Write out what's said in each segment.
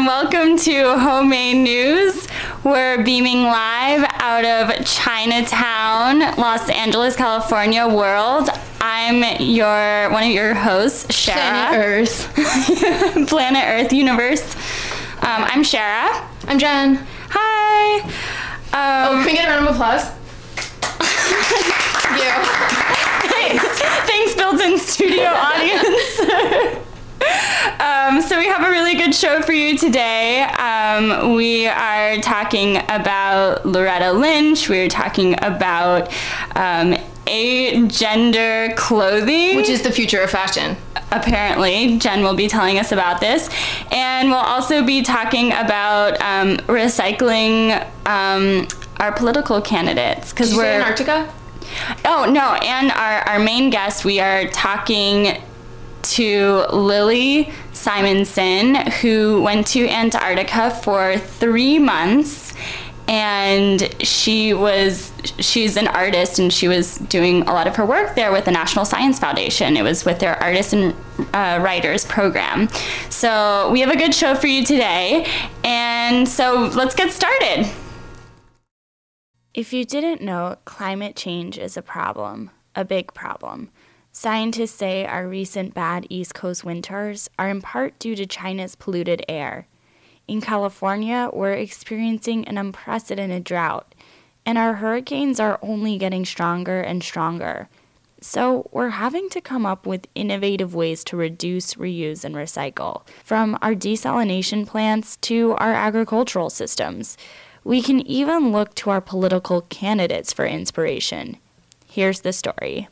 and welcome to Homemade News. We're beaming live out of Chinatown, Los Angeles, California, world. I'm your one of your hosts, Shara. Planet Earth. Planet Earth universe. Um, I'm Shara. I'm Jen. Hi. Oh, Um, can we get a round of applause? yeah. thanks. Thanks, built-in studio audience. Um, so we have a really good show for you today. Um, we are talking about Loretta Lynch. We're talking about um, agender clothing. Which is the future of fashion. apparently Jen will be telling us about this, and we'll also be talking about um, recycling um, our political candidates because Did you say we're Antarctica? Oh no, and our, our main guest, we are talking to Lily Simonson, who went to Antarctica for three months. And she was, she's an artist and she was doing a lot of her work there with the National Science Foundation. It was with their Artists and uh, Writers program. So we have a good show for you today. And so let's get started. If you didn't know, climate change is a problem, a big problem. Scientists say our recent bad East Coast winters are in part due to China's polluted air. In California, we're experiencing an unprecedented drought, and our hurricanes are only getting stronger and stronger. So, we're having to come up with innovative ways to reduce, reuse, and recycle, from our desalination plants to our agricultural systems. We can even look to our political candidates for inspiration. Here's the story.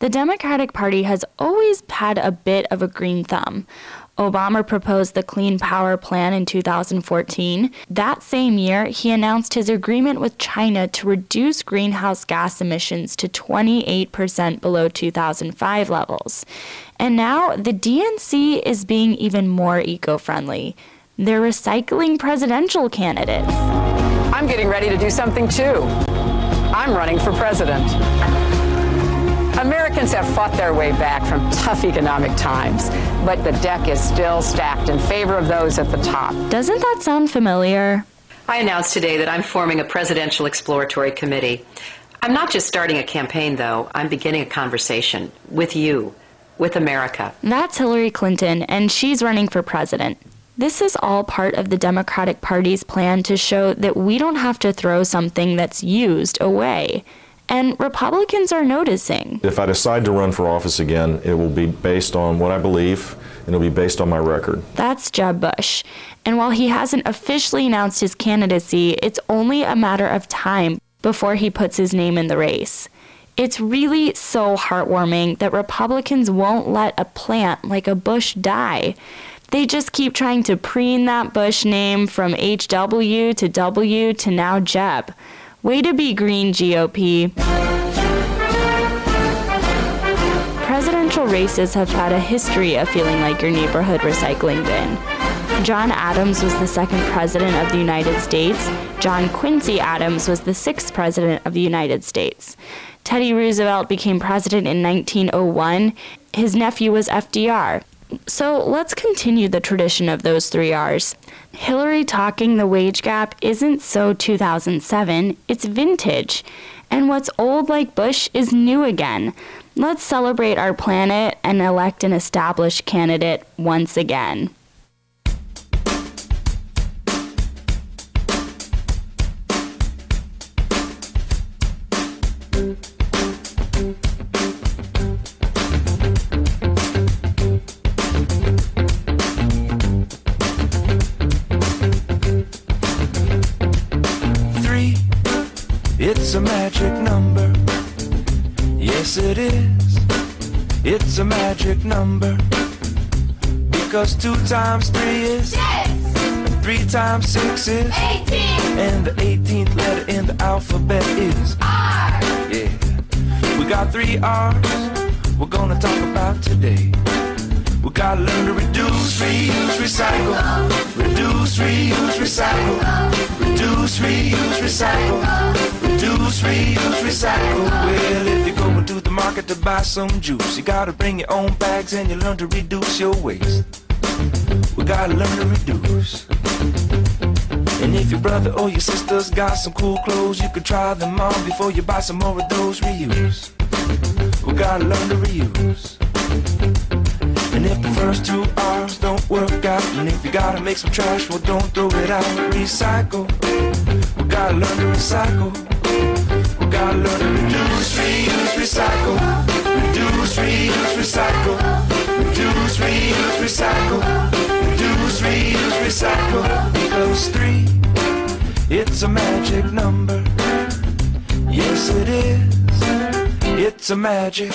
The Democratic Party has always had a bit of a green thumb. Obama proposed the Clean Power Plan in 2014. That same year, he announced his agreement with China to reduce greenhouse gas emissions to 28% below 2005 levels. And now the DNC is being even more eco friendly. They're recycling presidential candidates. I'm getting ready to do something too. I'm running for president. Americans have fought their way back from tough economic times, but the deck is still stacked in favor of those at the top. Doesn't that sound familiar? I announced today that I'm forming a presidential exploratory committee. I'm not just starting a campaign, though. I'm beginning a conversation with you, with America. That's Hillary Clinton, and she's running for president. This is all part of the Democratic Party's plan to show that we don't have to throw something that's used away. And Republicans are noticing. If I decide to run for office again, it will be based on what I believe and it'll be based on my record. That's Jeb Bush. And while he hasn't officially announced his candidacy, it's only a matter of time before he puts his name in the race. It's really so heartwarming that Republicans won't let a plant like a Bush die. They just keep trying to preen that Bush name from HW to W to now Jeb. Way to be green, GOP. Presidential races have had a history of feeling like your neighborhood recycling bin. John Adams was the second president of the United States. John Quincy Adams was the sixth president of the United States. Teddy Roosevelt became president in 1901. His nephew was FDR. So let's continue the tradition of those three R's. Hillary talking the wage gap isn't so 2007, it's vintage. And what's old like Bush is new again. Let's celebrate our planet and elect an established candidate once again. It's a magic number. Yes, it is. It's a magic number. Because two times three is and three times six is Eighteen. and the 18th letter in the alphabet is R. Yeah. We got three R's we're gonna talk about today. We gotta learn to reduce, reuse, recycle. Reduce, reuse, recycle. Reduce, reuse, recycle. Reduce, reuse, recycle. Well, if you're going to the market to buy some juice, you gotta bring your own bags and you learn to reduce your waste. We gotta learn to reduce. And if your brother or your sister's got some cool clothes, you can try them on before you buy some more of those. Reuse. We gotta learn to reuse. And if the first two R's don't work out, and if you gotta make some trash, well, don't throw it out. Recycle. Gotta learn to recycle. We gotta learn to reduce, reuse, recycle. Reduce, reuse, recycle. Reduce, reuse, recycle. Reduce, reuse, recycle. Because three, it's a magic number. Yes, it is. It's a magic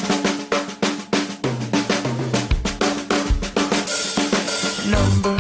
number.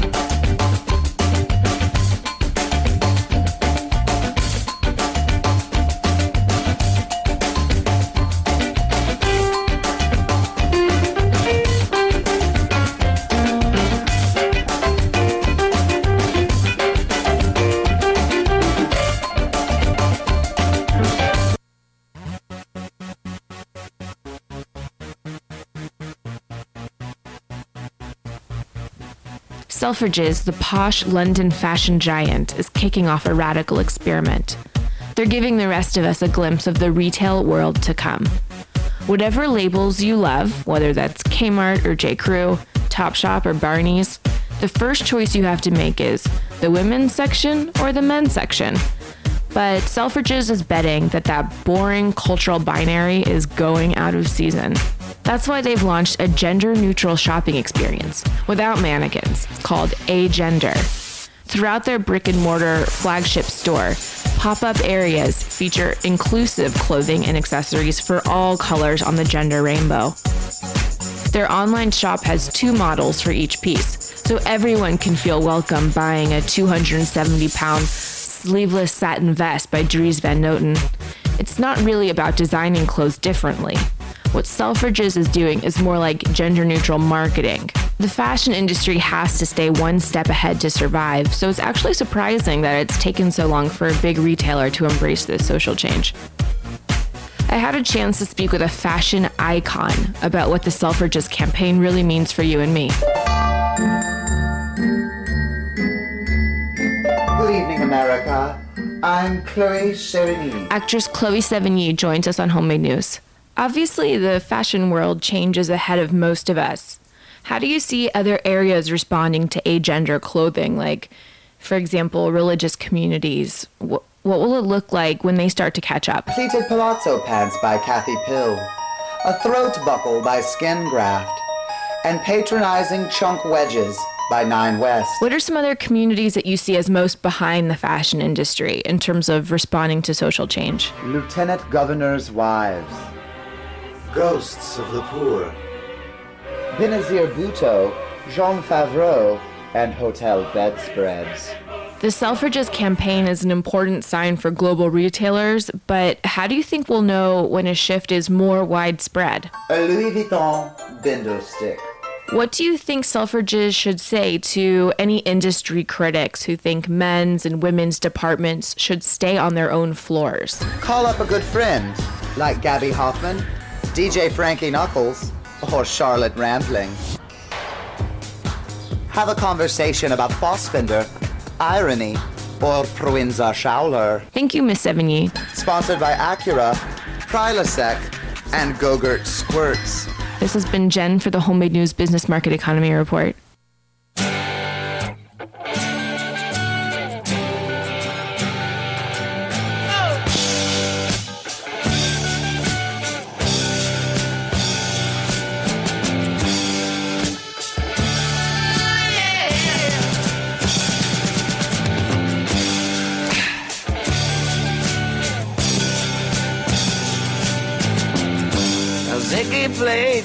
Selfridges, the posh London fashion giant, is kicking off a radical experiment. They're giving the rest of us a glimpse of the retail world to come. Whatever labels you love, whether that's Kmart or J. Crew, Topshop or Barney's, the first choice you have to make is the women's section or the men's section. But Selfridges is betting that that boring cultural binary is going out of season. That's why they've launched a gender neutral shopping experience without mannequins called Agender. Throughout their brick and mortar flagship store, pop up areas feature inclusive clothing and accessories for all colors on the gender rainbow. Their online shop has two models for each piece, so everyone can feel welcome buying a 270 pound sleeveless satin vest by Dries Van Noten. It's not really about designing clothes differently. What Selfridges is doing is more like gender neutral marketing. The fashion industry has to stay one step ahead to survive, so it's actually surprising that it's taken so long for a big retailer to embrace this social change. I had a chance to speak with a fashion icon about what the Selfridges campaign really means for you and me. Good evening, America. I'm Chloe Sevigny. Actress Chloe Sevigny joins us on Homemade News. Obviously, the fashion world changes ahead of most of us. How do you see other areas responding to agender clothing, like, for example, religious communities? What, what will it look like when they start to catch up? Pleated palazzo pants by Kathy Pill. A throat buckle by Skin Graft. And patronizing chunk wedges by Nine West. What are some other communities that you see as most behind the fashion industry in terms of responding to social change? Lieutenant Governor's Wives. Ghosts of the Poor. Benazir Bhutto, Jean Favreau, and Hotel Bedspreads. The Selfridges campaign is an important sign for global retailers, but how do you think we'll know when a shift is more widespread? A Louis Vuitton bendo stick. What do you think Selfridges should say to any industry critics who think men's and women's departments should stay on their own floors? Call up a good friend, like Gaby Hoffmann, DJ Frankie Knuckles, or Charlotte Rampling. Have a conversation about Fassbinder, irony, or Proenza Schouler. Thank you, Miss Sevigny. Sponsored by Acura, Prilosec, and Gogurt Squirts. This has been Jen for the Homemade News Business Market Economy Report.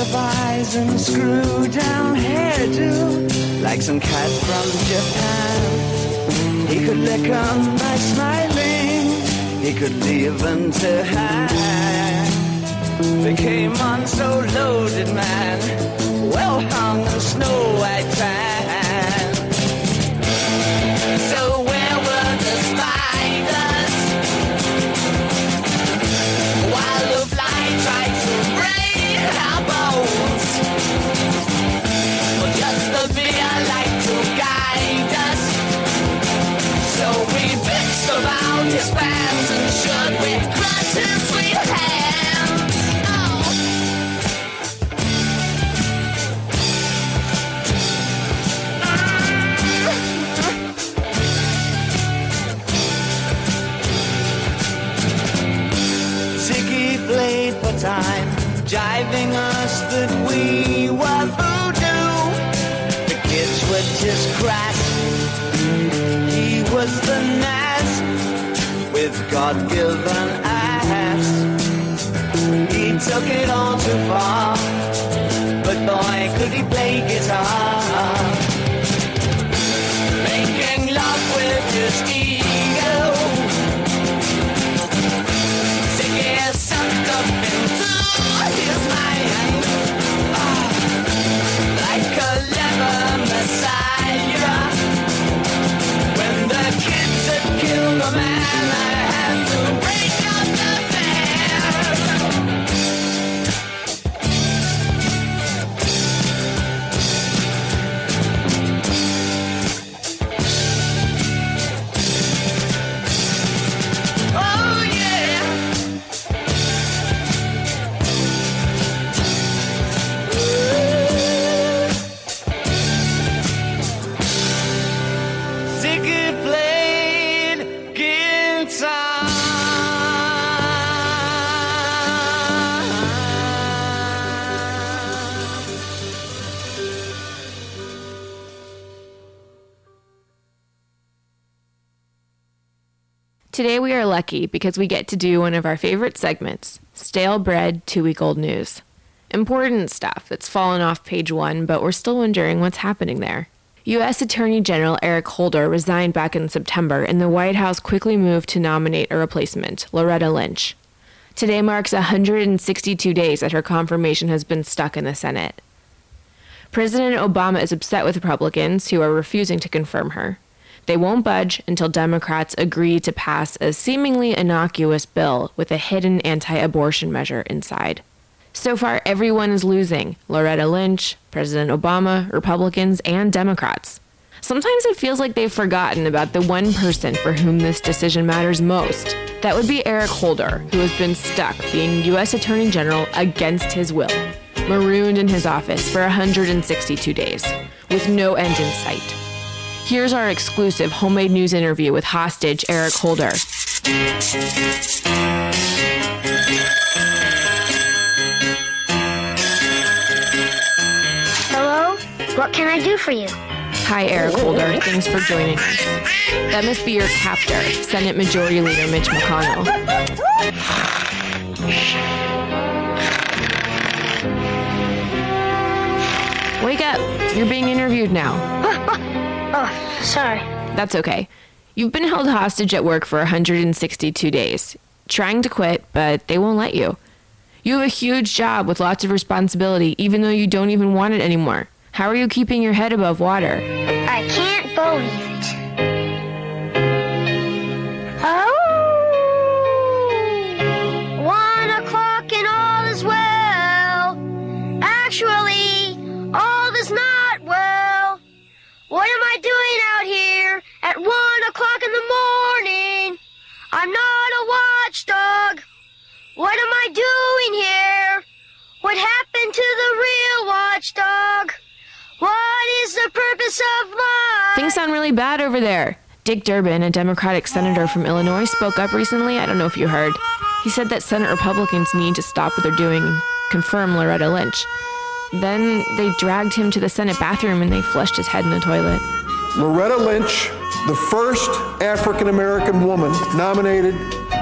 Up eyes and screw down hairdo Like some cat from Japan He could lick 'em by smiling. He could leave to hang. They came on so loaded, man. Well hung in snow white tan. Jiving us that we were voodoo. The kids were just crass. He was the nas with God-given ass. He took it all too far, but boy, could he play guitar. Today we are lucky because we get to do one of our favorite segments stale bread, two week old news. Important stuff that's fallen off page one, but we're still wondering what's happening there. U.S. Attorney General Eric Holder resigned back in September, and the White House quickly moved to nominate a replacement, Loretta Lynch. Today marks 162 days that her confirmation has been stuck in the Senate. President Obama is upset with Republicans who are refusing to confirm her. They won't budge until Democrats agree to pass a seemingly innocuous bill with a hidden anti abortion measure inside. So far, everyone is losing Loretta Lynch, President Obama, Republicans, and Democrats. Sometimes it feels like they've forgotten about the one person for whom this decision matters most. That would be Eric Holder, who has been stuck being U.S. Attorney General against his will, marooned in his office for 162 days, with no end in sight. Here's our exclusive homemade news interview with hostage Eric Holder. Hello? What can I do for you? Hi, Eric Holder. Thanks for joining us. That must be your captor, Senate Majority Leader Mitch McConnell. Wake up. You're being interviewed now. Oh, sorry. That's okay. You've been held hostage at work for 162 days, trying to quit, but they won't let you. You have a huge job with lots of responsibility, even though you don't even want it anymore. How are you keeping your head above water? I can't believe at one o'clock in the morning? I'm not a watchdog. What am I doing here? What happened to the real watchdog? What is the purpose of life? Things sound really bad over there. Dick Durbin, a Democratic senator from Illinois, spoke up recently. I don't know if you heard. He said that Senate Republicans need to stop what they're doing and confirm Loretta Lynch. Then they dragged him to the Senate bathroom and they flushed his head in the toilet. Loretta Lynch, the first African American woman nominated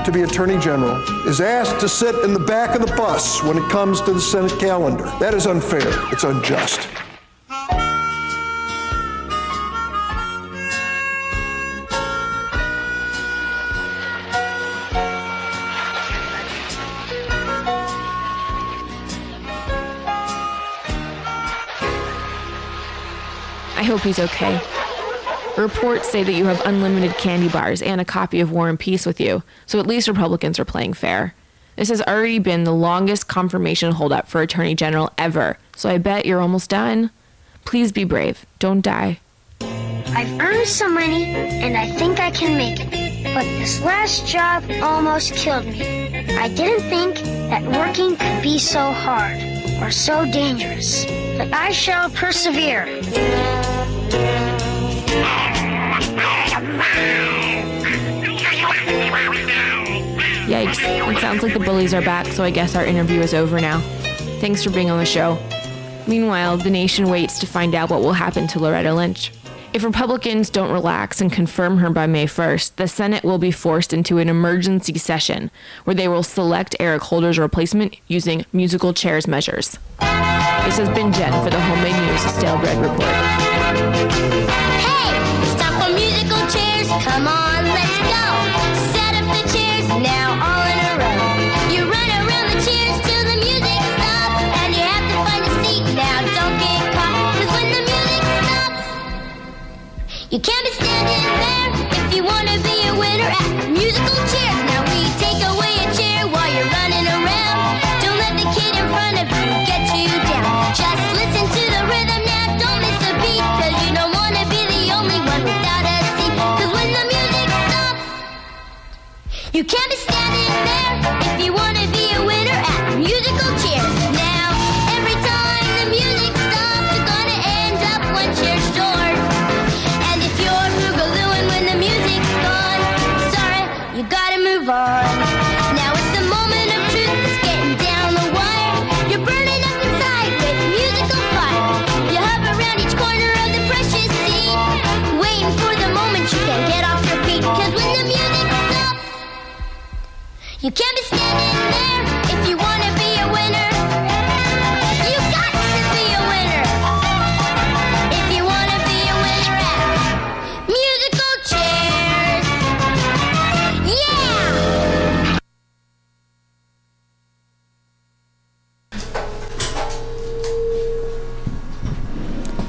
to be Attorney General, is asked to sit in the back of the bus when it comes to the Senate calendar. That is unfair. It's unjust. I hope he's okay. Reports say that you have unlimited candy bars and a copy of War and Peace with you, so at least Republicans are playing fair. This has already been the longest confirmation holdup for Attorney General ever, so I bet you're almost done. Please be brave. Don't die. I've earned some money and I think I can make it. But this last job almost killed me. I didn't think that working could be so hard or so dangerous. But I shall persevere. Yikes. It sounds like the bullies are back, so I guess our interview is over now. Thanks for being on the show. Meanwhile, the nation waits to find out what will happen to Loretta Lynch. If Republicans don't relax and confirm her by May 1st, the Senate will be forced into an emergency session where they will select Eric Holder's replacement using musical chairs measures. This has been Jen for the Homemade News Stale Bread Report. Hey, time for musical chairs. Come on, let's go. Set up the chairs now, you can't be standing there if you wanna be a winner at musical chairs. Now we take away a chair while you're running around. Don't let the kid in front of you get you down. Just listen to the rhythm now, don't miss a beat, 'cause you don't wanna be the only one without a seat. 'Cause when the music stops, you can't be standing you can't be standing there if you wanna be a winner. You got to be a winner. If you wanna be a winner at musical chairs. Yeah!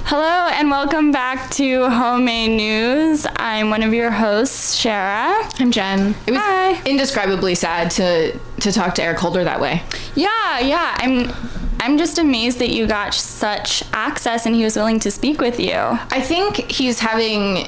Hello and welcome back to Homemade News. I'm one of your hosts, Shara. I'm Jen. It was indescribably sad to to talk to Eric Holder that way. Yeah, yeah. I'm I'm just amazed that you got such access and he was willing to speak with you. I think he's having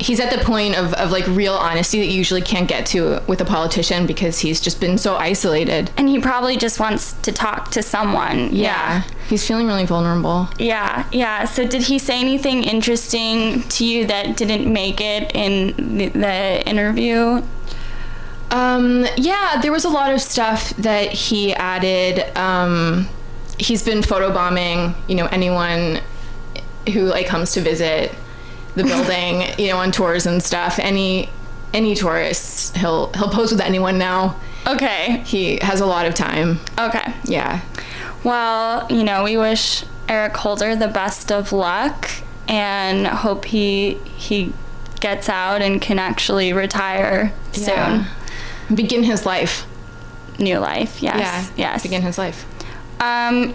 he's at the point of, of like real honesty that you usually can't get to with a politician because he's just been so isolated. And he probably just wants to talk to someone. Yeah. He's feeling really vulnerable. Yeah, yeah. So did he say anything interesting to you that didn't make it in the, the interview? Um, yeah, there was a lot of stuff that he added. Um, he's been photobombing, you know, anyone who like comes to visit the building, you know, on tours and stuff. Any any tourists, he'll he'll pose with anyone now. Okay. He has a lot of time. Okay. Yeah. Well, you know, we wish Eric Holder the best of luck and hope he he gets out and can actually retire soon. Begin his life. New life, yes. Yeah. Yes. Begin his life. Um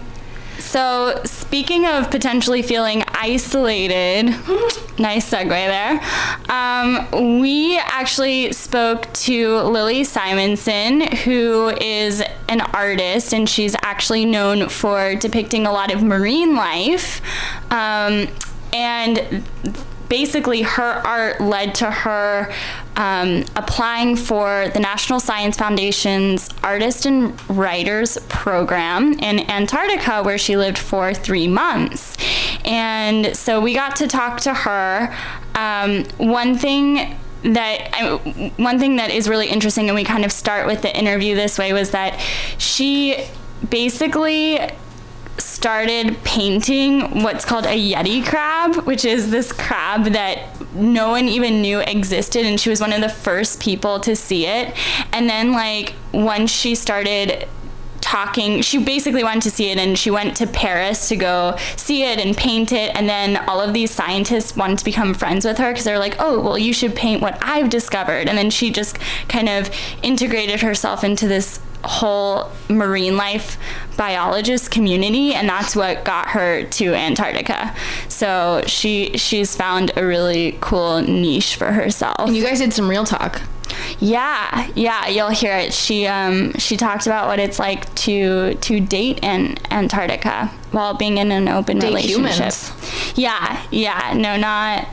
so speaking of potentially feeling isolated, nice segue there. Um, we actually spoke to Lily Simonson, who is an artist, and she's actually known for depicting a lot of marine life. Um, and basically her art led to her um, applying for the National Science Foundation's Artist and Writers Program in Antarctica, where she lived for three months. And so we got to talk to her. Um, one thing that I, one thing that is really interesting, and we kind of start with the interview this way, was that she basically started painting what's called a yeti crab, which is this crab that no one even knew existed and she was one of the first people to see it. And then like once she started talking she basically wanted to see it and she went to paris to go see it and paint it and then all of these scientists wanted to become friends with her because they're like oh well you should paint what i've discovered and then she just kind of integrated herself into this whole marine life biologist community, and that's what got her to Antarctica. So she she's found a really cool niche for herself. And you guys did some real talk. Yeah, yeah, you'll hear it. She um she talked about what it's like to to date in Antarctica while being in an open Date relationship. humans. Yeah, yeah, no, not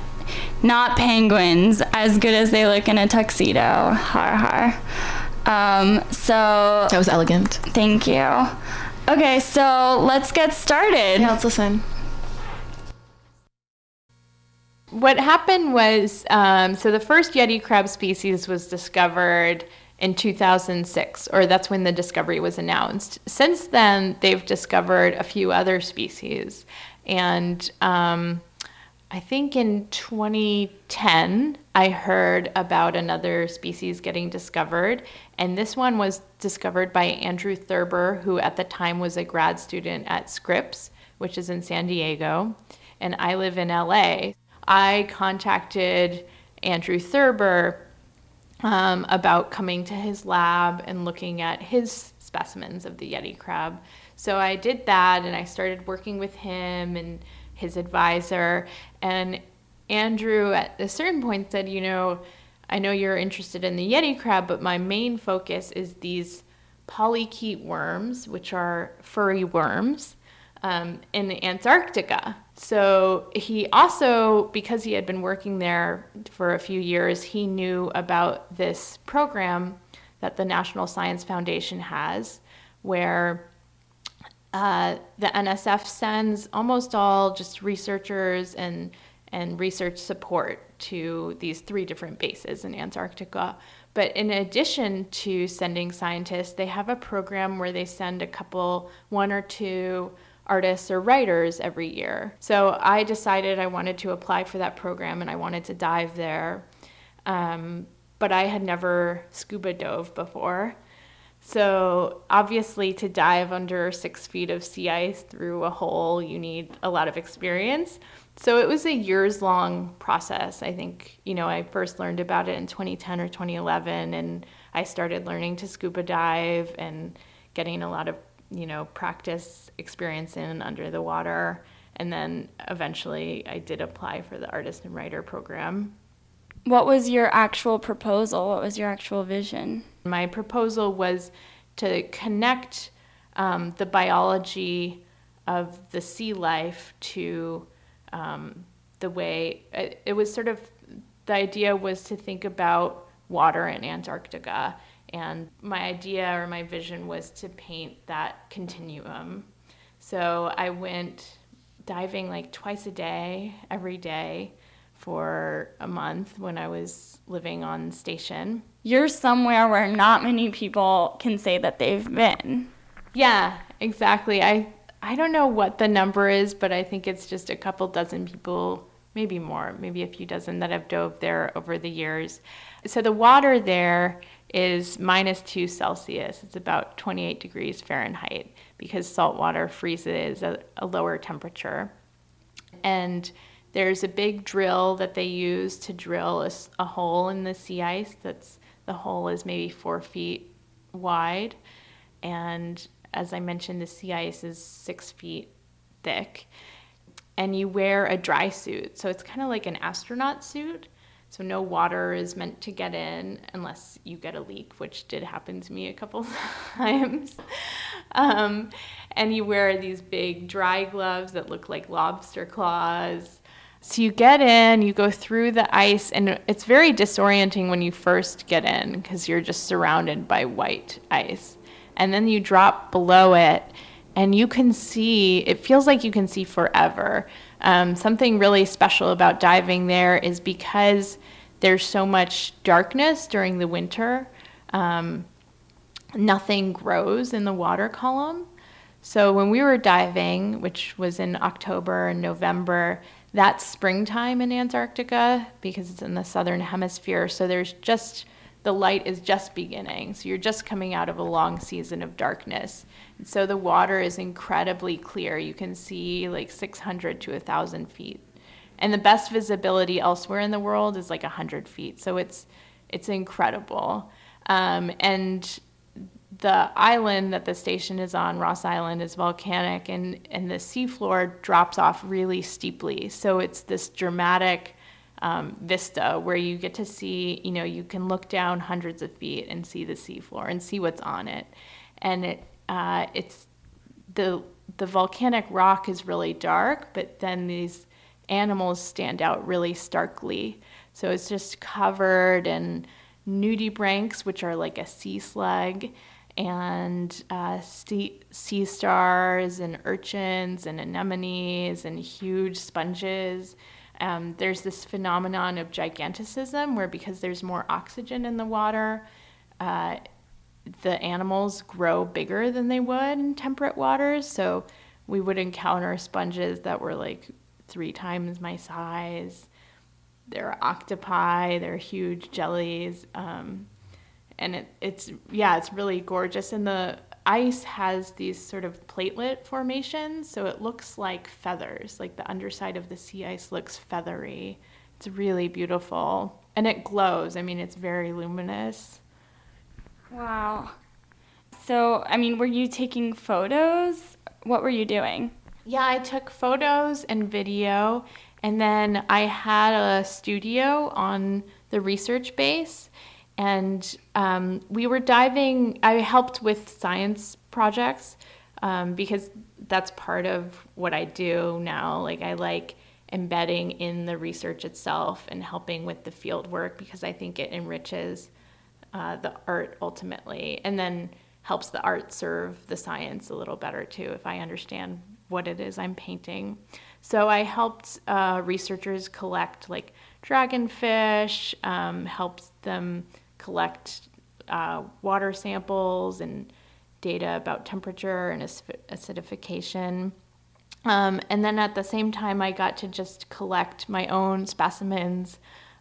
not penguins. As good as they look in a tuxedo. Har har. Um, so that was elegant. Thank you. Okay, so let's get started. Yeah, let's listen. What happened was um, so the first Yeti crab species was discovered in 2006, or that's when the discovery was announced. Since then, they've discovered a few other species. And um, I think in 2010, I heard about another species getting discovered. And this one was discovered by Andrew Thurber, who at the time was a grad student at Scripps, which is in San Diego. And I live in LA. I contacted Andrew Thurber um, about coming to his lab and looking at his specimens of the Yeti crab. So I did that and I started working with him and his advisor. And Andrew, at a certain point, said, You know, I know you're interested in the Yeti crab, but my main focus is these polychaete worms, which are furry worms um, in Antarctica. So he also, because he had been working there for a few years, he knew about this program that the National Science Foundation has, where uh, the NSF sends almost all just researchers and and research support to these three different bases in Antarctica. But in addition to sending scientists, they have a program where they send a couple, one or two artists or writers every year. So I decided I wanted to apply for that program and I wanted to dive there. Um, but I had never scuba dove before. So obviously, to dive under six feet of sea ice through a hole, you need a lot of experience. So it was a years long process. I think, you know, I first learned about it in 2010 or 2011, and I started learning to scuba dive and getting a lot of, you know, practice experience in under the water. And then eventually I did apply for the artist and writer program. What was your actual proposal? What was your actual vision? My proposal was to connect um, the biology of the sea life to um, the way it, it was sort of the idea was to think about water in Antarctica. And my idea or my vision was to paint that continuum. So I went diving like twice a day, every day for a month when I was living on station. You're somewhere where not many people can say that they've been. Yeah, exactly. I I don't know what the number is, but I think it's just a couple dozen people, maybe more, maybe a few dozen that have dove there over the years. So the water there is minus 2 Celsius. It's about 28 degrees Fahrenheit because salt water freezes at a lower temperature. And there's a big drill that they use to drill a, a, hole in the sea ice. That's the hole is maybe four feet wide, and as I mentioned, the sea ice is six feet thick. And you wear a dry suit, so it's kind of like an astronaut suit. So no water is meant to get in unless you get a leak, which did happen to me a couple times. Um, and you wear these big dry gloves that look like lobster claws. So you get in, you go through the ice, and it's very disorienting when you first get in because you're just surrounded by white ice. And then you drop below it, and you can see, it feels like you can see forever. Um, something really special about diving there is because there's so much darkness during the winter, um, nothing grows in the water column. So when we were diving, which was in October and November, that's springtime in Antarctica because it's in the southern hemisphere. So there's just the light is just beginning. So you're just coming out of a long season of darkness. And so the water is incredibly clear. You can see like 600 to 1,000 feet. And the best visibility elsewhere in the world is like 100 feet. So it's, it's incredible. Um, and the island that the station is on, Ross Island, is volcanic, and, and the seafloor drops off really steeply. So it's this dramatic um, vista where you get to see, you know, you can look down hundreds of feet and see the seafloor and see what's on it. And it, uh, it's the the volcanic rock is really dark, but then these animals stand out really starkly. So it's just covered in nudibranchs, which are like a sea slug, and uh, sea, stars and urchins and anemones and huge sponges. Um, there's this phenomenon of giganticism where because there's more oxygen in the water, uh, the animals grow bigger than they would in temperate waters. So we would encounter sponges that were like three times my size. There are octopi, there are huge jellies. Um, and it, it's, yeah, it's really gorgeous. And the ice has these sort of platelet formations, so it looks like feathers, like the underside of the sea ice looks feathery. It's really beautiful. And it glows. I mean, it's very luminous. Wow. So, I mean, were you taking photos? What were you doing? Yeah, I took photos and video, and then I had a studio on the research base, and um, we were diving. I helped with science projects um, because that's part of what I do now. Like, I like embedding in the research itself and helping with the field work because I think it enriches uh, the art ultimately, and then helps the art serve the science a little better too if I understand what it is I'm painting. So I helped uh, researchers collect like dragonfish, um, helped them collect uh, water samples and data about temperature and acidification. Um, and then at the same time, I got to just collect my own specimens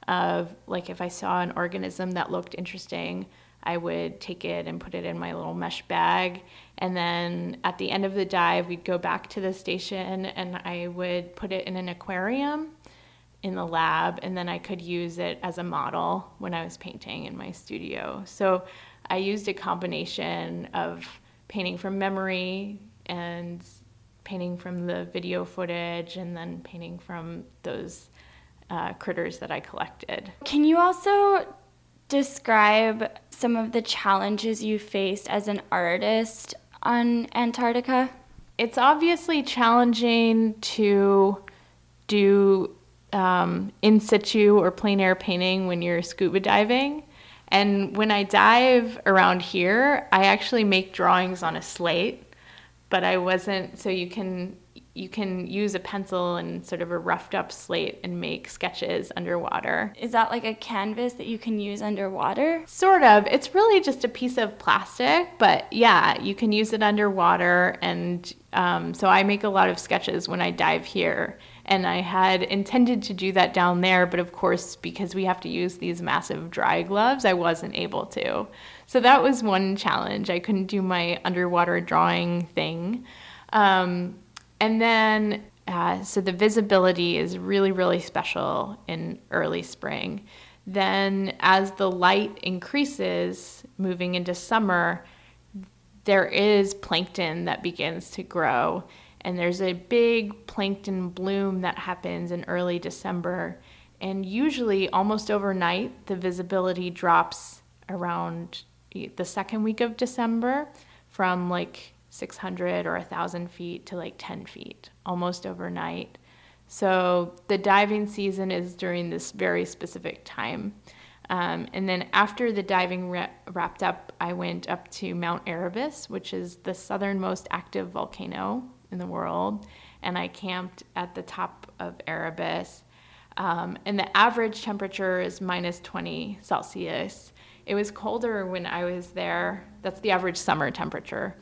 of like if I saw an organism that looked interesting, I would take it and put it in my little mesh bag. And then at the end of the dive, we'd go back to the station and I would put it in an aquarium in the lab. And then I could use it as a model when I was painting in my studio. So I used a combination of painting from memory and painting from the video footage and then painting from those uh, critters that I collected. Can you also describe some of the challenges you faced as an artist on Antarctica? It's obviously challenging to do um, in situ or plein air painting when you're scuba diving. And when I dive around here, I actually make drawings on a slate, but I wasn't, so you can you can use a pencil and sort of a roughed up slate and make sketches underwater. Is that like a canvas that you can use underwater? Sort of. It's really just a piece of plastic, but yeah, you can use it underwater. And um, so I make a lot of sketches when I dive here. And I had intended to do that down there, but of course, because we have to use these massive dry gloves, I wasn't able to. So that was one challenge. I couldn't do my underwater drawing thing. Um, and then, uh, so the visibility is really, really special in early spring. Then, as the light increases, moving into summer, there is plankton that begins to grow. And there's a big plankton bloom that happens in early December. And usually, almost overnight, the visibility drops around the second week of December from like 600 or 1,000 feet to like 10 feet almost overnight. So the diving season is during this very specific time. Um, and then after the diving ra- wrapped up, I went up to Mount Erebus, which is the southernmost active volcano in the world. And I camped at the top of Erebus. Um, and the average temperature is minus 20 Celsius. It was colder when I was there. That's the average summer temperature.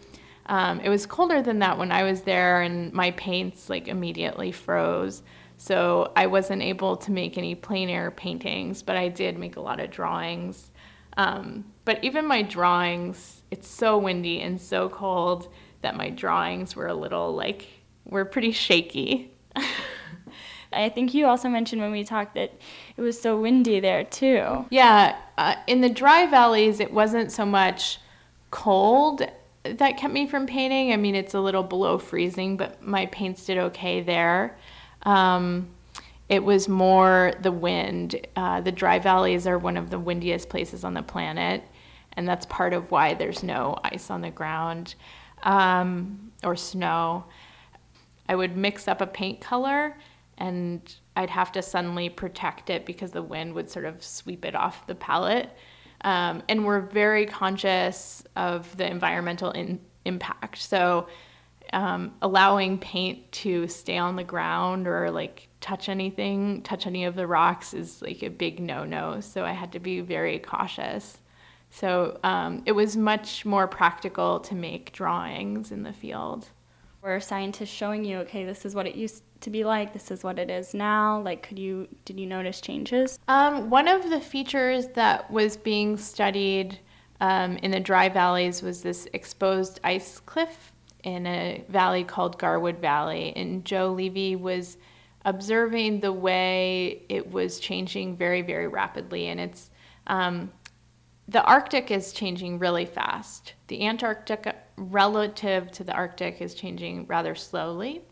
Um, it was colder than that when I was there, and my paints like immediately froze. So I wasn't able to make any plein air paintings, but I did make a lot of drawings. Um, but even my drawings, it's so windy and so cold that my drawings were a little like, were pretty shaky. I think you also mentioned when we talked that it was so windy there too. Yeah, uh, in the dry valleys, it wasn't so much cold that kept me from painting. I mean, it's a little below freezing, but my paints did okay there. Um, it was more the wind. Uh, the dry valleys are one of the windiest places on the planet, and that's part of why there's no ice on the ground um, or snow. I would mix up a paint color and I'd have to suddenly protect it because the wind would sort of sweep it off the palette. Um, and we're very conscious of the environmental in, impact. So um, allowing paint to stay on the ground or like touch anything, touch any of the rocks is like a big no no. So I had to be very cautious. So um, it was much more practical to make drawings in the field. Were scientists showing you, okay, this is what it used to be like, this is what it is now? Like, could you, did you notice changes? Um, one of the features that was being studied um, in the dry valleys was this exposed ice cliff in a valley called Garwood Valley. And Joe Levy was observing the way it was changing very, very rapidly. And it's, um, the Arctic is changing really fast. The Antarctic, relative to the Arctic, is changing rather slowly,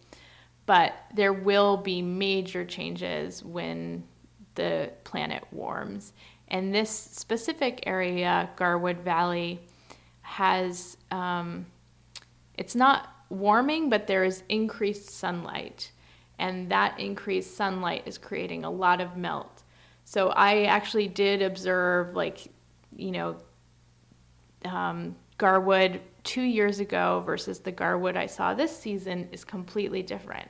but there will be major changes when the planet warms. And this specific area, Garwood Valley, has um, it's not warming, but there is increased sunlight, and that increased sunlight is creating a lot of melt. So I actually did observe like you know, um, Garwood two years ago versus the Garwood I saw this season is completely different.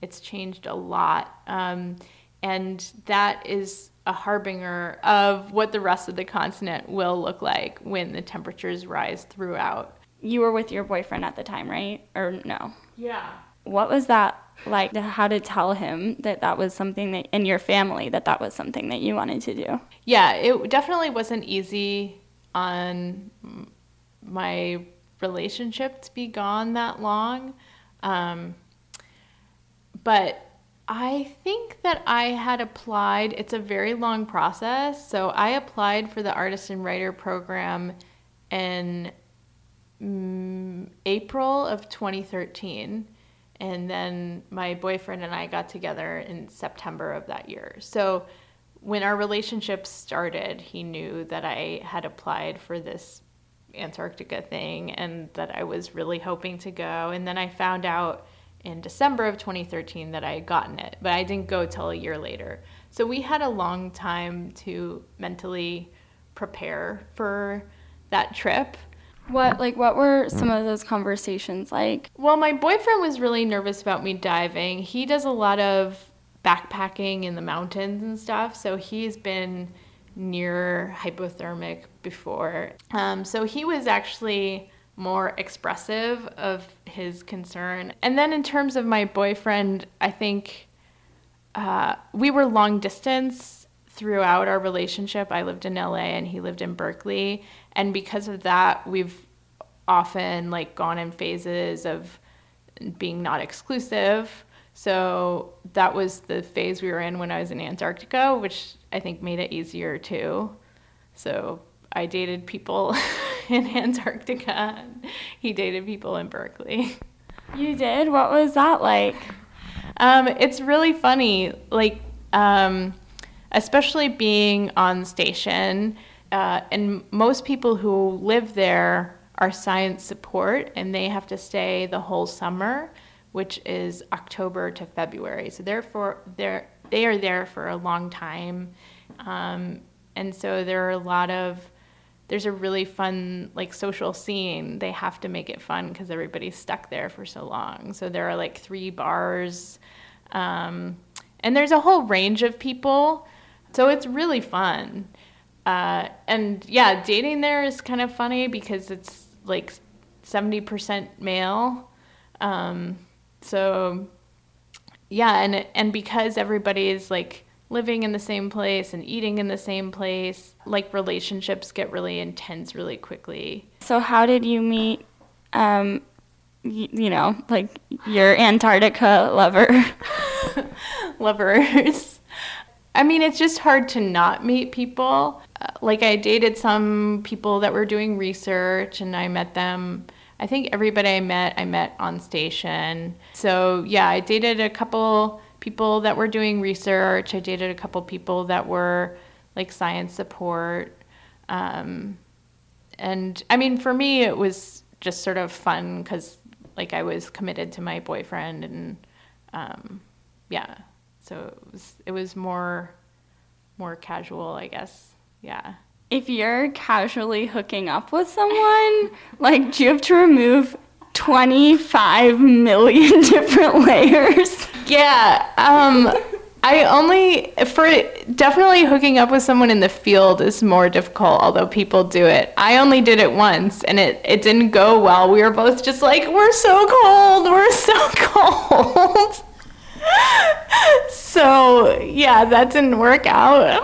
It's changed a lot. Um, and that is a harbinger of what the rest of the continent will look like when the temperatures rise throughout. You were with your boyfriend at the time, right? Or no? Yeah. What was that like? How to tell him that that was something that, in your family, that that was something that you wanted to do? Yeah, it definitely wasn't easy on my relationship to be gone that long. Um, but I think that I had applied, it's a very long process. So I applied for the artist and writer program in mm, April of 2013. And then my boyfriend and I got together in September of that year. So when our relationship started, he knew that I had applied for this Antarctica thing and that I was really hoping to go. And then I found out in December of 2013 that I had gotten it, but I didn't go till a year later. So we had a long time to mentally prepare for that trip. What like what were some of those conversations like? Well, my boyfriend was really nervous about me diving. He does a lot of backpacking in the mountains and stuff, so he's been near hypothermic before. Um, so he was actually more expressive of his concern. And then in terms of my boyfriend, I think uh, we were long distance throughout our relationship. I lived in LA and he lived in Berkeley, and because of that, we've often like gone in phases of being not exclusive. So that was the phase we were in when I was in Antarctica, which I think made it easier too. So I dated people in Antarctica. He dated people in Berkeley. You did? What was that like? Um, it's really funny, like, um, especially being on station. Uh, and most people who live there are science support, and they have to stay the whole summer, which is October to February. So therefore, they're they are there for a long time, um, and so there are a lot of there's a really fun like social scene. They have to make it fun because everybody's stuck there for so long. So there are like three bars, um, and there's a whole range of people. So it's really fun. Uh, and yeah, dating there is kind of funny because it's like 70% male. Um, so yeah, and and because everybody is like living in the same place and eating in the same place, like relationships get really intense really quickly. So how did you meet um y- you know, like your Antarctica lover? Lovers. I mean, it's just hard to not meet people. Uh, like, I dated some people that were doing research, and I met them. I think everybody I met, I met on station. So, yeah, I dated a couple people that were doing research. I dated a couple people that were like science support. Um, and I mean, for me, it was just sort of fun because like I was committed to my boyfriend, and um, yeah, so it was it was more more casual, I guess. Yeah. If you're casually hooking up with someone, like, do you have to remove 25 million different layers? Yeah. Um, I only for definitely hooking up with someone in the field is more difficult, although people do it. I only did it once and it, it didn't go well. We were both just like, we're so cold, we're so cold. So yeah, that didn't work out.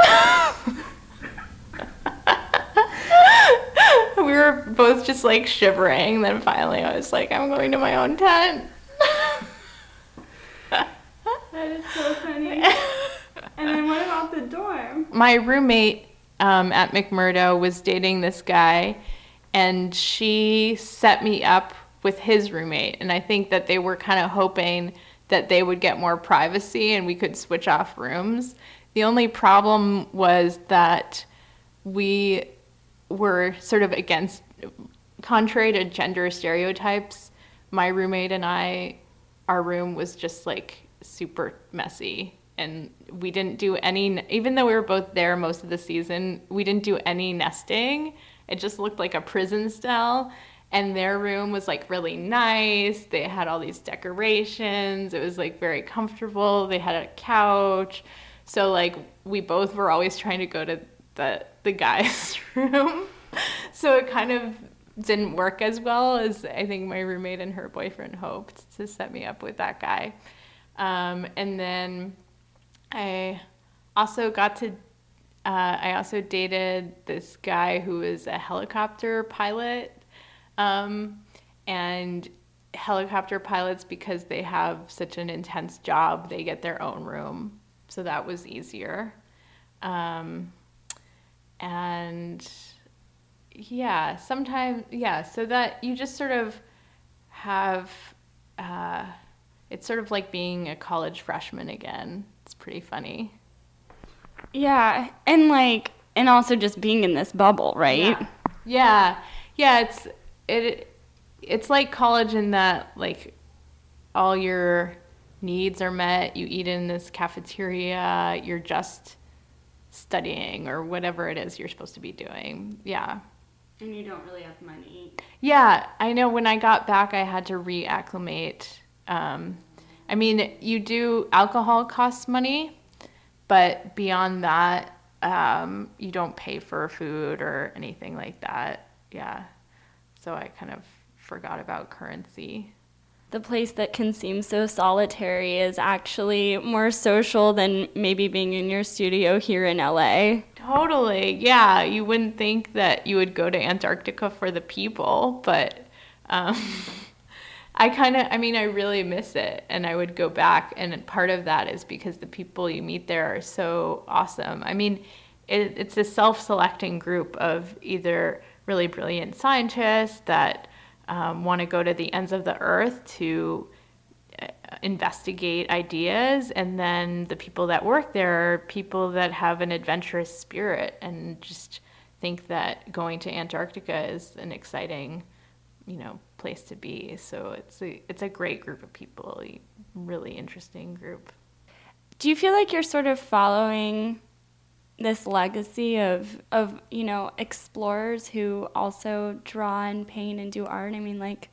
we were both just like shivering. Then finally I was like, I'm going to my own tent. That is so funny. and then what about the dorm? My roommate um, at McMurdo was dating this guy, and she set me up with his roommate. And I think that they were kind of hoping that they would get more privacy and we could switch off rooms. The only problem was that we were sort of against, contrary to gender stereotypes, my roommate and I, our room was just like super messy and we didn't do any even though we were both there most of the season we didn't do any nesting it just looked like a prison cell and their room was like really nice. They had all these decorations. It was like very comfortable. They had a couch. So like we both were always trying to go to the the guy's room. So it kind of didn't work as well as i think my roommate and her boyfriend hoped to set me up with that guy. Um, and then I also got to, uh, I also dated this guy who was a helicopter pilot. Um, and helicopter pilots, because they have such an intense job, they get their own room. So that was easier. Um, and yeah, sometimes, yeah, so that you just sort of have. Uh, it's sort of like being a college freshman again. It's pretty funny. Yeah, and like and also just being in this bubble, right? Yeah. Yeah. Yeah, it's it it's like college in that like all your needs are met. You eat in this cafeteria, you're just studying or whatever it is you're supposed to be doing. Yeah. And you don't really have money. Yeah, I know when I got back I had to reacclimate um, I mean, you do, alcohol costs money, but beyond that, um, you don't pay for food or anything like that. Yeah. So I kind of forgot about currency. The place that can seem so solitary is actually more social than maybe being in your studio here in LA. Totally. Yeah. You wouldn't think that you would go to Antarctica for the people, but. Um, I kind of, I mean, I really miss it and I would go back. And part of that is because the people you meet there are so awesome. I mean, it, it's a self selecting group of either really brilliant scientists that um, want to go to the ends of the earth to uh, investigate ideas and then the people that work there are people that have an adventurous spirit and just think that going to antarctica is an exciting you know place to be. So it's a it's a great group of people, really interesting group. Do you feel like you're sort of following this legacy of of you know explorers who also draw and paint and do art? I mean, like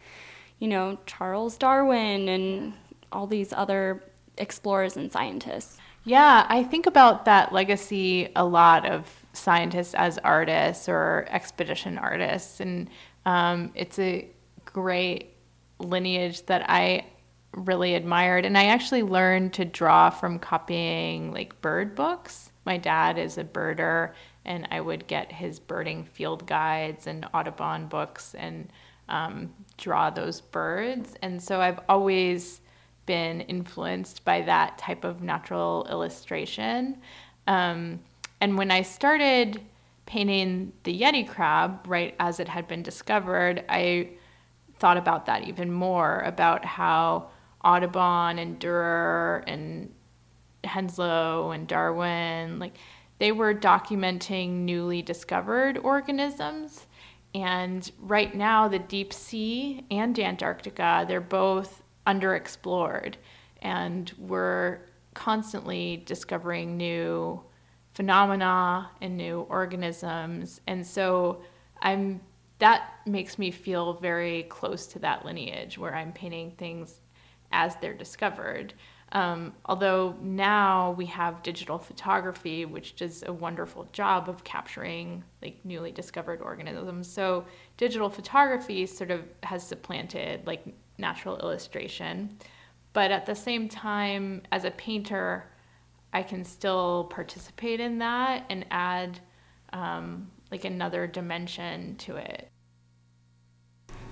you know Charles Darwin and all these other explorers and scientists. Yeah, I think about that legacy a lot of scientists as artists or expedition artists, and um, it's a great lineage that I really admired. And I actually learned to draw from copying like bird books. My dad is a birder, and I would get his birding field guides and Audubon books and um, draw those birds. And so I've always been influenced by that type of natural illustration. Um, and when I started painting the Yeti crab, right as it had been discovered, I thought about that even more about how Audubon and Durer and Henslow and Darwin, like they were documenting newly discovered organisms. And right now, the deep sea and Antarctica, they're both underexplored. And we're constantly discovering new phenomena and new organisms. And so I'm that makes me feel very close to that lineage where I'm painting things as they're discovered. Um, although now we have digital photography, which does a wonderful job of capturing like newly discovered organisms. So digital photography sort of has supplanted like natural illustration. But at the same time, as a painter, I can still participate in that and add um, like another dimension to it.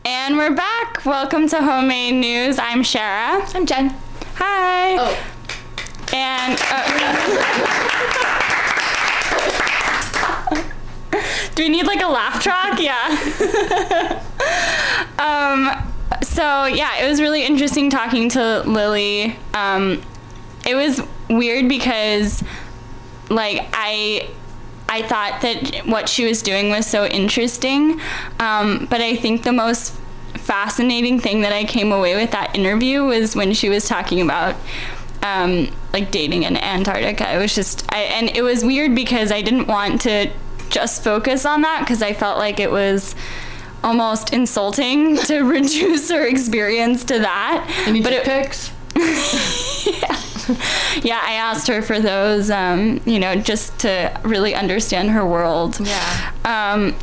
And we're back. Welcome to Homemade News. I'm Shara. I'm Jen. Hi. Oh. And uh, do we need like a laugh track? Yeah. um, so yeah, it was really interesting talking to Lily. Um, it was weird because like I I thought that what she was doing was so interesting. Um, but I think the most fascinating thing that I came away with that interview was when she was talking about um, like dating in Antarctica. It was just, I, and it was weird because I didn't want to just focus on that because I felt like it was almost insulting to reduce her experience to that. Any but it, pics? yeah. yeah, I asked her for those, um, you know, just to really understand her world. Yeah. Um,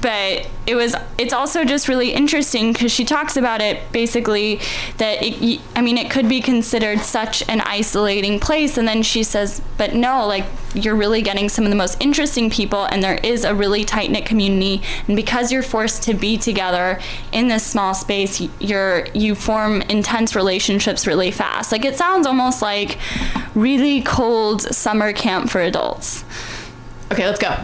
but it was it's also just really interesting because she talks about it basically that it, i mean it could be considered such an isolating place and then she says but no like you're really getting some of the most interesting people and there is a really tight knit community and because you're forced to be together in this small space you're you form intense relationships really fast. Like it sounds almost like really cold summer camp for adults. Okay let's go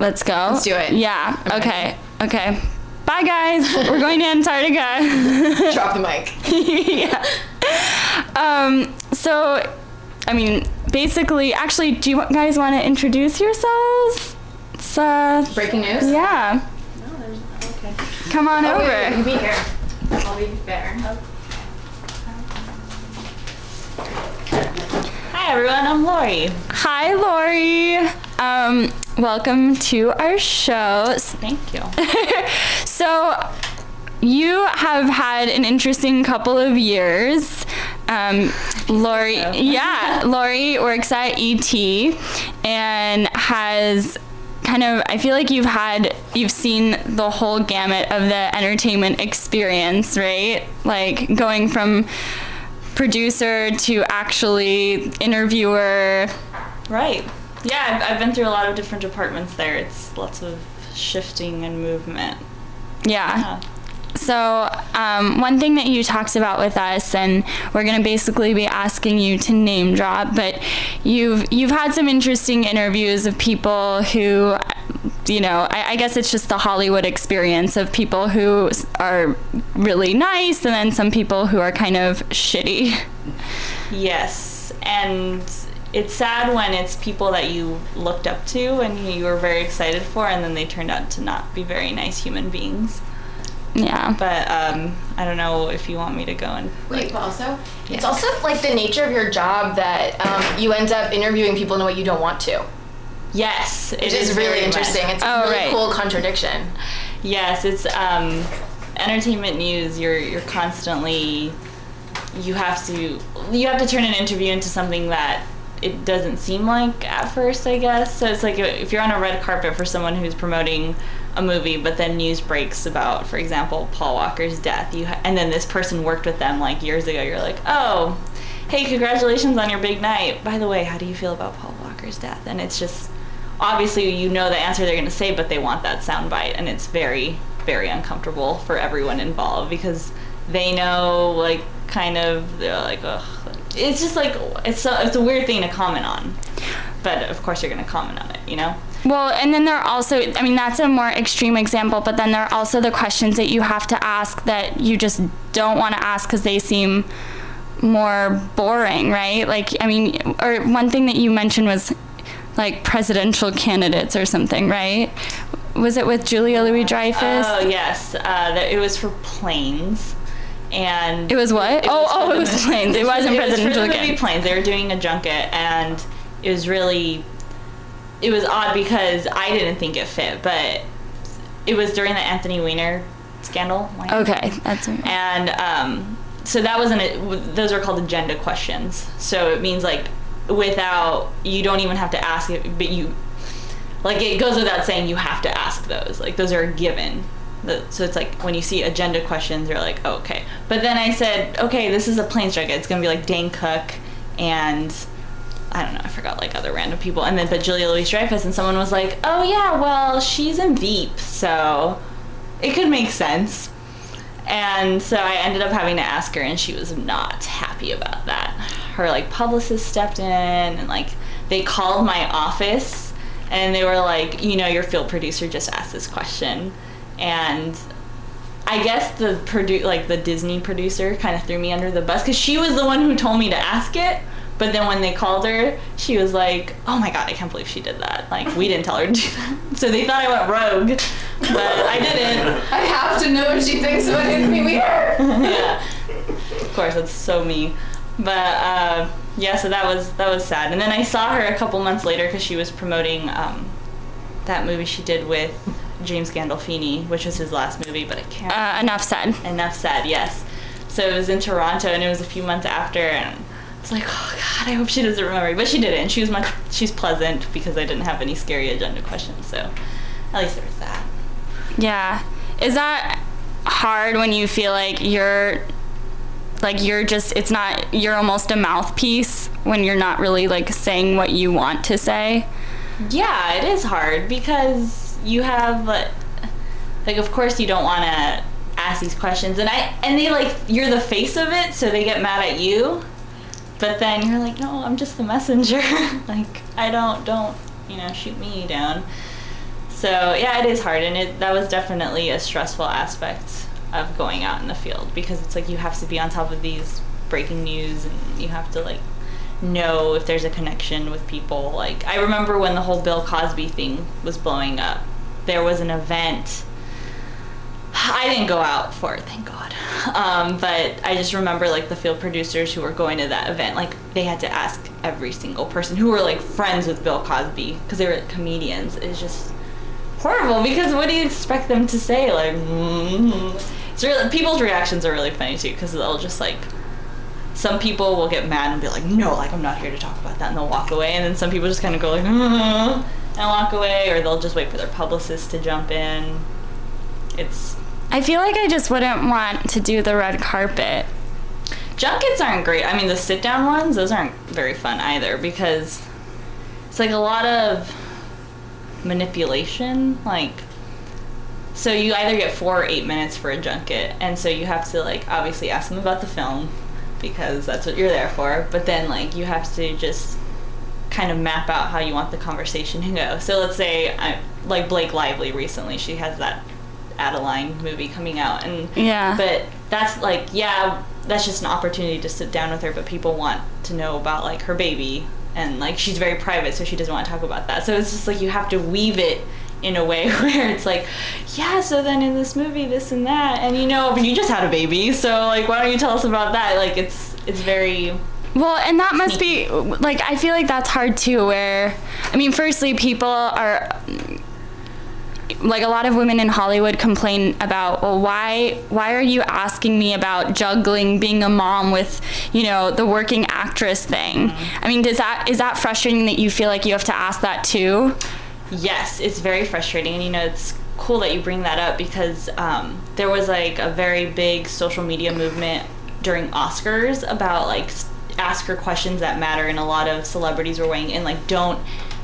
Let's go. Let's do it. Yeah. I'm okay. Ready. Okay. Bye, guys. We're going to Antarctica. Drop the mic. yeah. Um, so, I mean, basically, actually, do you guys want to introduce yourselves? It's uh, breaking news. Yeah. No, there's okay. Come on oh, over. Wait, wait, you be here. I'll be there. Hi everyone, I'm Lori. Hi Lori. Um, welcome to our show. Thank you. so, you have had an interesting couple of years. Um, Lori, yeah, Lori works at ET and has kind of I feel like you've had you've seen the whole gamut of the entertainment experience, right? Like going from producer to actually interviewer. Right. Yeah, I've, I've been through a lot of different departments there. It's lots of shifting and movement. Yeah. yeah. So, um, one thing that you talked about with us, and we're going to basically be asking you to name drop, but you've you've had some interesting interviews of people who, you know, I, I guess it's just the Hollywood experience of people who are really nice, and then some people who are kind of shitty. Yes, and it's sad when it's people that you looked up to and you were very excited for, and then they turned out to not be very nice human beings. Yeah. But um, I don't know if you want me to go and. Wait, but also, yeah. it's also like the nature of your job that um, you end up interviewing people in a way you don't want to. Yes, it is, is really interesting. Much. It's a oh, really right. cool contradiction. Yes, it's um, entertainment news. You're you're constantly you have to you have to turn an interview into something that it doesn't seem like at first, I guess. So it's like if you're on a red carpet for someone who's promoting a movie, but then news breaks about, for example, Paul Walker's death, you ha- and then this person worked with them like years ago. You're like, oh, hey, congratulations on your big night. By the way, how do you feel about Paul Walker's death? And it's just obviously you know the answer they're going to say, but they want that soundbite, and it's very, very uncomfortable for everyone involved because they know like kind of they're like ugh. It's just like it's a, it's a weird thing to comment on. but of course you're going to comment on it, you know? Well, and then there are also, I mean, that's a more extreme example, but then there are also the questions that you have to ask that you just don't want to ask because they seem more boring, right? Like, I mean, or one thing that you mentioned was like presidential candidates or something, right? Was it with Julia Louis Dreyfus? Oh, yes. Uh, that, it was for planes. And It was what? Oh, oh, it was planes. It wasn't was for presidential again. planes. They were doing a junket, and it was really, it was odd because I didn't think it fit, but it was during the Anthony Weiner scandal. like- Okay, that's right. and um, so that wasn't it. Those are called agenda questions. So it means like without you don't even have to ask it, but you like it goes without saying you have to ask those. Like those are a given. So it's like when you see agenda questions, you're like, oh, okay. But then I said, okay, this is a planes jacket. It's gonna be like Dane Cook and I don't know, I forgot like other random people. And then but Julia Louis Dreyfus and someone was like, oh yeah, well she's in Veep, so it could make sense. And so I ended up having to ask her, and she was not happy about that. Her like publicist stepped in, and like they called my office, and they were like, you know, your field producer just asked this question, and I guess the produ- like the Disney producer kind of threw me under the bus because she was the one who told me to ask it. But then when they called her, she was like, "Oh my god, I can't believe she did that! Like we didn't tell her to do that." So they thought I went rogue, but I didn't. I have to know what she thinks about Anthony Weiner. yeah, of course, that's so me. But uh, yeah, so that was that was sad. And then I saw her a couple months later because she was promoting um, that movie she did with James Gandolfini, which was his last movie. But I can't. Uh, enough said. Enough said. Yes. So it was in Toronto, and it was a few months after, and it's like, oh God, I hope she doesn't remember. But she didn't. She was much. She's pleasant because I didn't have any scary agenda questions. So at least there was that. Yeah. Is that hard when you feel like you're like you're just it's not you're almost a mouthpiece when you're not really like saying what you want to say? Yeah, it is hard because you have like, of course you don't want to ask these questions and I and they like you're the face of it so they get mad at you. But then you're like, "No, I'm just the messenger." like I don't don't, you know, shoot me down. So, yeah, it is hard and it that was definitely a stressful aspect of going out in the field because it's like you have to be on top of these breaking news and you have to like know if there's a connection with people. Like I remember when the whole Bill Cosby thing was blowing up. There was an event. I didn't go out for it, thank God. Um, but I just remember like the field producers who were going to that event, like they had to ask every single person who were like friends with Bill Cosby because they were comedians. It's just horrible because what do you expect them to say? Like, mm it's really people's reactions are really funny too because they'll just like some people will get mad and be like, no, like I'm not here to talk about that, and they'll walk away. And then some people just kind of go like, "Mm," and walk away, or they'll just wait for their publicist to jump in. It's I feel like I just wouldn't want to do the red carpet. junkets aren't great. I mean, the sit down ones, those aren't very fun either because it's like a lot of manipulation. Like, so you either get four or eight minutes for a junket, and so you have to like obviously ask them about the film because that's what you're there for. But then like you have to just kind of map out how you want the conversation to go. So let's say I like Blake Lively recently, she has that Adaline movie coming out, and Yeah. but that's like yeah, that's just an opportunity to sit down with her. But people want to know about like her baby, and like she's very private, so she doesn't want to talk about that. So it's just like you have to weave it in a way where it's like, yeah, so then in this movie, this and that, and you know, but you just had a baby, so like, why don't you tell us about that? Like, it's it's very Well, and that must be like I feel like that's hard too. Where I mean, firstly, people are like a lot of women in Hollywood complain about, well, why why are you asking me about juggling being a mom with you know the working actress thing? I mean, does that is that frustrating that you feel like you have to ask that too? Yes, it's very frustrating, and you know it's cool that you bring that up because um, there was like a very big social media movement during Oscars about like ask her questions that matter, and a lot of celebrities were weighing in like don't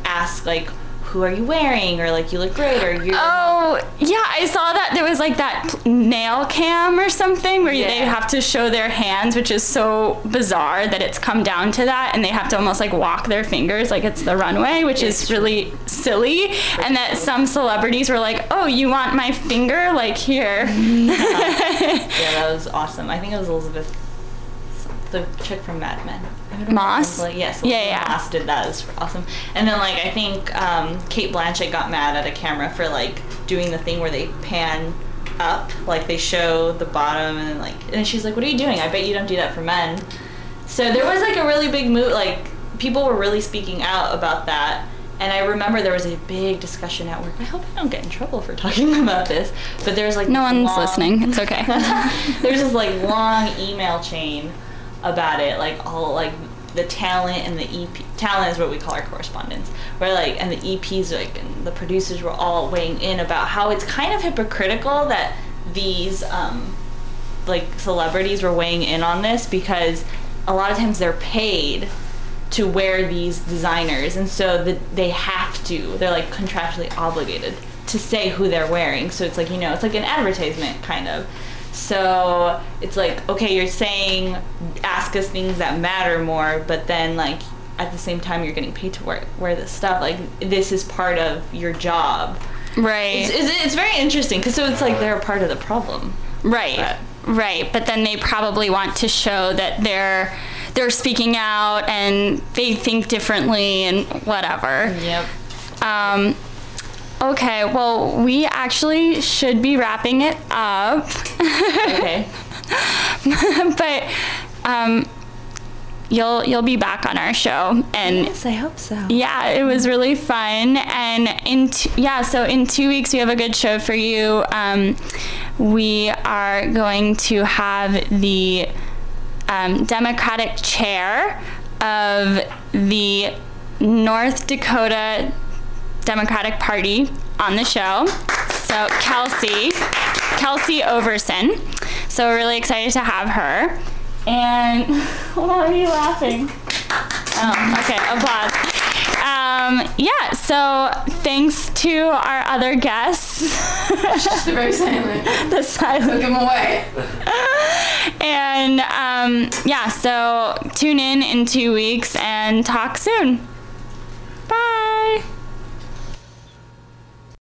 ask like who are you wearing or like you look great or you're Oh, yeah, I saw that there was like that nail cam or something where they have to show their hands, which is so bizarre that it's come down to that and they have to almost like walk their fingers like it's the runway, which is really silly. And that some celebrities were like, oh, you want my finger? Like here. yeah, that was awesome. I think it was Elizabeth, the chick from Mad Men. Moss? Like, yes, Yeah, yeah. Moss did that. It was awesome. And then like I think um, Cate Blanchett got mad at a camera for like doing the thing where they pan up, like they show the bottom, and then like, and she's like, "What are you doing? I bet you don't do that for men." So there was like a really big move. Like people were really speaking out about that. And I remember there was a big discussion at work. I hope I don't get in trouble for talking about this, but there's like No one's long- listening. It's okay. there's this like long email chain about it, like all like the talent and the EP. Talent is what we call our correspondents, where like and the EPs like and the producers were all weighing in about how it's kind of hypocritical that these um, like celebrities were weighing in on this because a lot of times they're paid to wear these designers and so that they have to they're like contractually obligated to say who they're wearing so it's like you know it's like an advertisement kind of so it's like okay you're saying ask us things that matter more but then like at the same time you're getting paid to wear, wear this stuff like this is part of your job Right. it's, it's, it's very interesting because so it's like they're a part of the problem Right. Right. But then they probably want to show that they're they're speaking out and they think differently and whatever. Yep. Um okay, well we actually should be wrapping it up. okay. but um you'll you'll be back on our show and yes i hope so yeah it was really fun and in t- yeah so in two weeks we have a good show for you um, we are going to have the um, democratic chair of the north dakota democratic party on the show so kelsey kelsey oversen so we're really excited to have her and why are you laughing? Oh, okay, applause. Um, yeah, so thanks to our other guests. Just very silent. the silent. Took him away. and um, yeah, so tune in in two weeks and talk soon.